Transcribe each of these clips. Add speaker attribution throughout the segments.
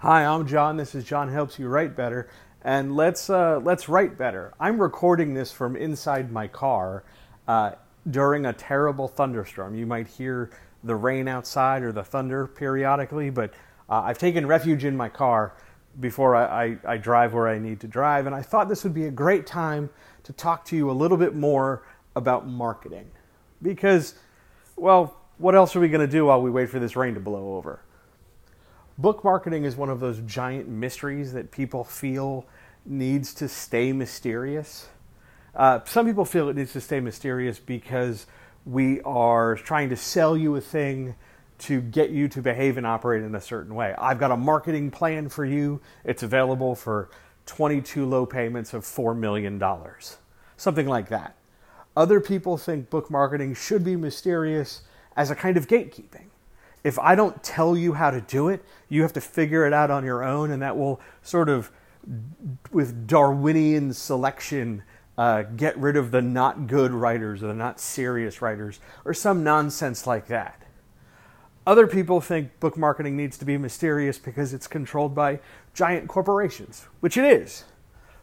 Speaker 1: Hi, I'm John. This is John Helps You Write Better, and let's uh, let's write better. I'm recording this from inside my car uh, during a terrible thunderstorm. You might hear the rain outside or the thunder periodically, but uh, I've taken refuge in my car before I, I, I drive where I need to drive, and I thought this would be a great time to talk to you a little bit more about marketing, because, well, what else are we going to do while we wait for this rain to blow over? Book marketing is one of those giant mysteries that people feel needs to stay mysterious. Uh, some people feel it needs to stay mysterious because we are trying to sell you a thing to get you to behave and operate in a certain way. I've got a marketing plan for you. It's available for 22 low payments of $4 million. Something like that. Other people think book marketing should be mysterious as a kind of gatekeeping if I don't tell you how to do it, you have to figure it out on your own, and that will sort of, with Darwinian selection, uh, get rid of the not good writers or the not serious writers or some nonsense like that. Other people think book marketing needs to be mysterious because it's controlled by giant corporations, which it is,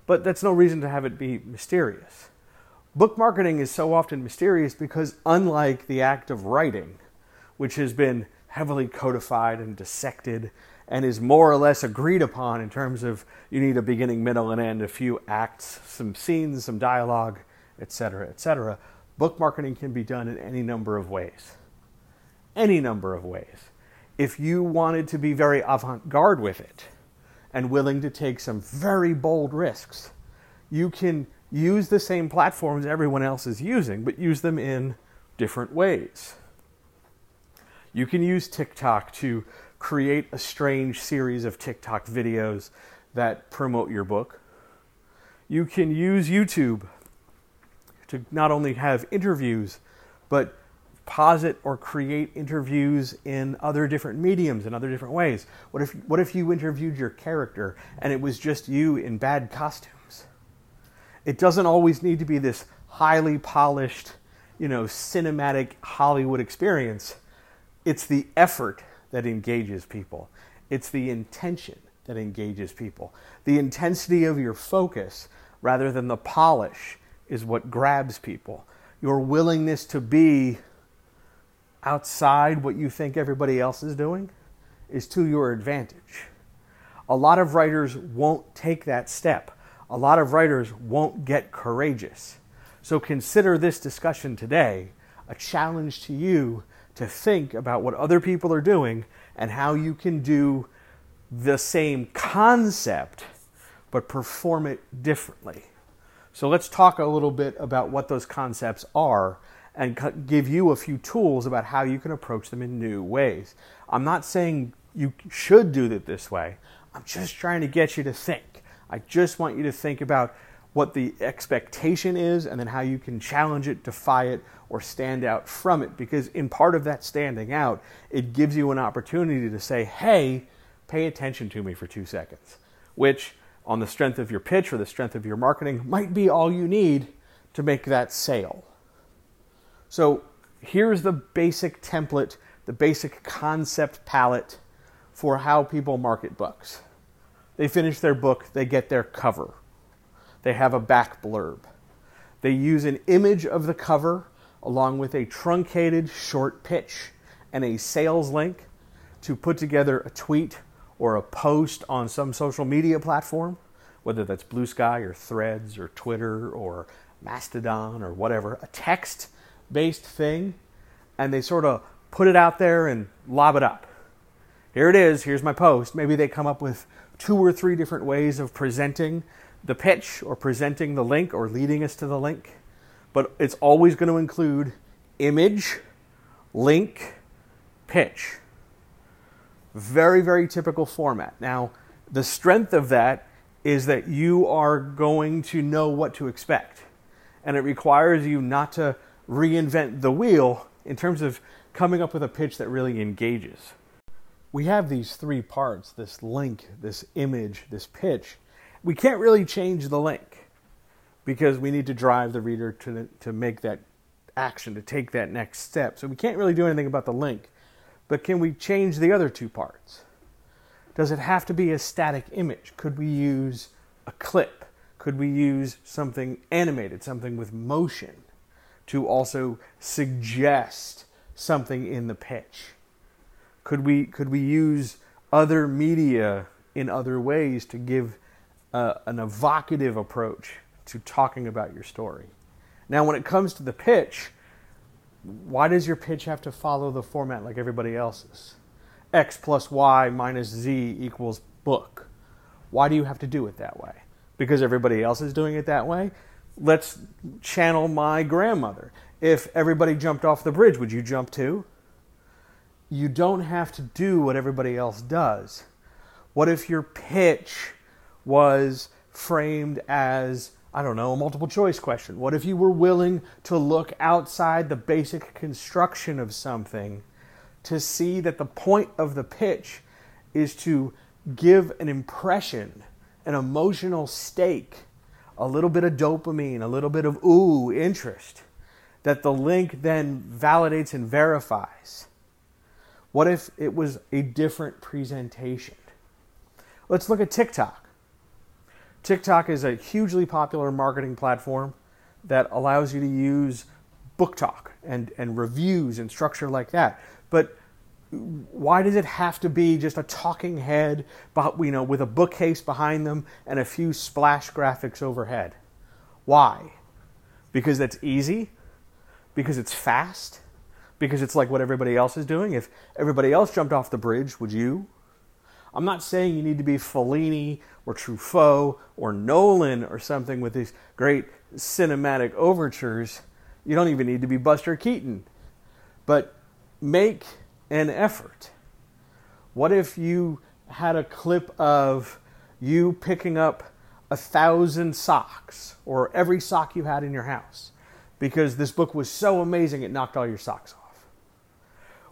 Speaker 1: but that's no reason to have it be mysterious. Book marketing is so often mysterious because, unlike the act of writing, which has been heavily codified and dissected and is more or less agreed upon in terms of you need a beginning, middle, and end, a few acts, some scenes, some dialogue, etc., etc. Book marketing can be done in any number of ways. Any number of ways. If you wanted to be very avant garde with it and willing to take some very bold risks, you can use the same platforms everyone else is using, but use them in different ways. You can use TikTok to create a strange series of TikTok videos that promote your book. You can use YouTube to not only have interviews, but posit or create interviews in other different mediums in other different ways. What if what if you interviewed your character and it was just you in bad costumes? It doesn't always need to be this highly polished, you know, cinematic Hollywood experience. It's the effort that engages people, it's the intention that engages people. The intensity of your focus rather than the polish is what grabs people. Your willingness to be outside what you think everybody else is doing is to your advantage. A lot of writers won't take that step. A lot of writers won't get courageous. So consider this discussion today a challenge to you to think about what other people are doing and how you can do the same concept but perform it differently. So let's talk a little bit about what those concepts are and give you a few tools about how you can approach them in new ways. I'm not saying you should do it this way. I'm just trying to get you to think. I just want you to think about what the expectation is and then how you can challenge it, defy it, or stand out from it. Because in part of that standing out, it gives you an opportunity to say, hey, pay attention to me for two seconds, which on the strength of your pitch or the strength of your marketing might be all you need to make that sale. So here's the basic template, the basic concept palette for how people market books. They finish their book, they get their cover they have a back blurb. They use an image of the cover along with a truncated short pitch and a sales link to put together a tweet or a post on some social media platform, whether that's Blue Sky or Threads or Twitter or Mastodon or whatever, a text based thing, and they sort of put it out there and lob it up. Here it is, here's my post. Maybe they come up with two or three different ways of presenting the pitch or presenting the link or leading us to the link, but it's always going to include image, link, pitch. Very, very typical format. Now, The strength of that is that you are going to know what to expect. And it requires you not to reinvent the wheel in terms of coming up with a pitch that really engages. We have these three parts this link, this image, this pitch. We can't really change the link because we need to drive the reader to, to make that action, to take that next step. So we can't really do anything about the link. But can we change the other two parts? Does it have to be a static image? Could we use a clip? Could we use something animated, something with motion to also suggest something in the pitch? Could we could we use other media in other ways to give an evocative approach to talking about your story? Now, when it comes to the pitch, why does your pitch have to follow the format like everybody else's? X plus Y minus Z equals book. Why do you have to do it that way? Because everybody else is doing it that way? Let's channel my grandmother. If everybody jumped off the bridge, would you jump too? You don't have to do what everybody else does. What if your pitch was framed as I don't know, a multiple choice question. What if you were willing to look outside the basic construction of something to see that the point of the pitch is to give an impression, an emotional stake, a little bit of dopamine, a little bit of ooh, interest, that the link then validates and verifies? What if it was a different presentation? Let's look at TikTok. TikTok is a hugely popular marketing platform that allows you to use BookTok and, and reviews and structure like that. But why does it have to be just a talking head, but you know, with a bookcase behind them and a few splash graphics overhead? Why? Because that's easy? Because it's fast? Because it's like what everybody else is doing? If everybody else jumped off the bridge, would you? I'm not saying you need to be Fellini or Truffaut or Nolan or something with these great cinematic overtures. You don't even need to be Buster Keaton. But make an effort. What if you had a clip of you picking up a thousand socks or every sock you had in your house because this book was so amazing it knocked all your socks off?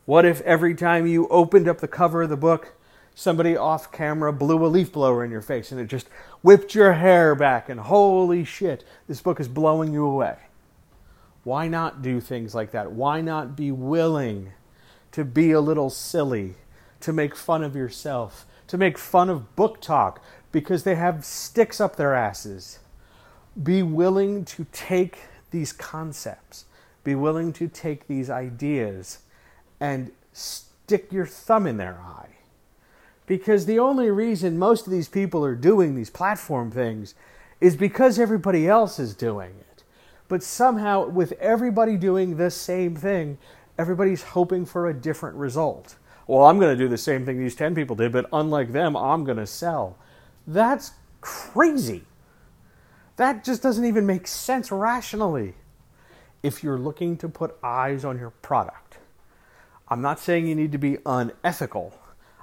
Speaker 1: What if every time you opened up the cover of the book, somebody off camera blew a leaf blower in your face and it just whipped your hair back and holy shit, this book is blowing you away. Why not do things like that? Why not be willing to be a little silly, to make fun of yourself, to make fun of BookTok because they have sticks up their asses? Be willing to take these concepts, be willing to take these ideas and stick your thumb in their eye because the only reason most of these people are doing these platform things is because everybody else is doing it. But somehow, with everybody doing the same thing, everybody's hoping for a different result. Well, I'm going to do the same thing these 10 people did, but unlike them, I'm going to sell. That's crazy. That just doesn't even make sense rationally. If you're looking to put eyes on your product, I'm not saying you need to be unethical.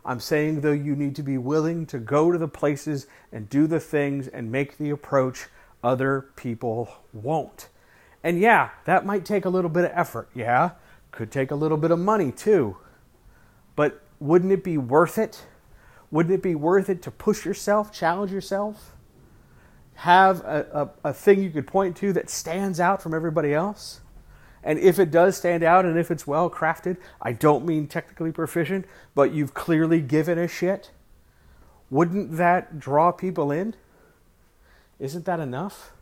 Speaker 1: I'm saying, though, you need to be willing to go to the places and do the things and make the approach other people won't. And yeah, that might take a little bit of effort. Yeah, could take a little bit of money too. But wouldn't it be worth it? Wouldn't it be worth it to push yourself, challenge yourself? Have a, a, a thing you could point to that stands out from everybody else? And if it does stand out and if it's well crafted, I don't mean technically proficient, but you've clearly given a shit, wouldn't that draw people in? Isn't that enough?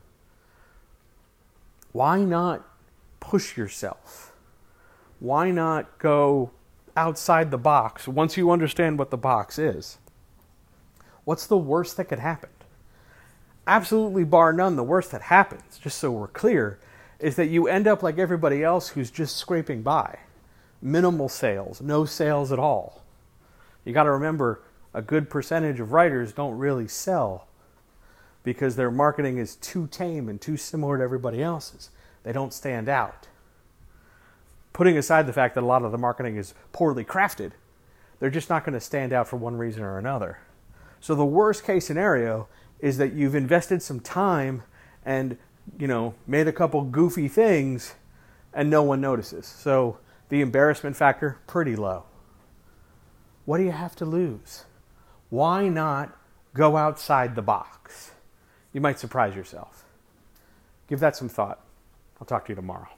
Speaker 1: Why not push yourself? Why not go outside the box once you understand what the box is? What's the worst that could happen? Absolutely, bar none, the worst that happens, just so we're clear, is that you end up like everybody else who's just scraping by. Minimal sales, no sales at all. You got to remember a good percentage of writers don't really sell because their marketing is too tame and too similar to everybody else's. They don't stand out. Putting aside the fact that a lot of the marketing is poorly crafted, they're just not going to stand out for one reason or another. So the worst case scenario is that you've invested some time and, you know, made a couple goofy things and no one notices. So the embarrassment factor pretty low. What do you have to lose? Why not go outside the box? You might surprise yourself. Give that some thought. I'll talk to you tomorrow.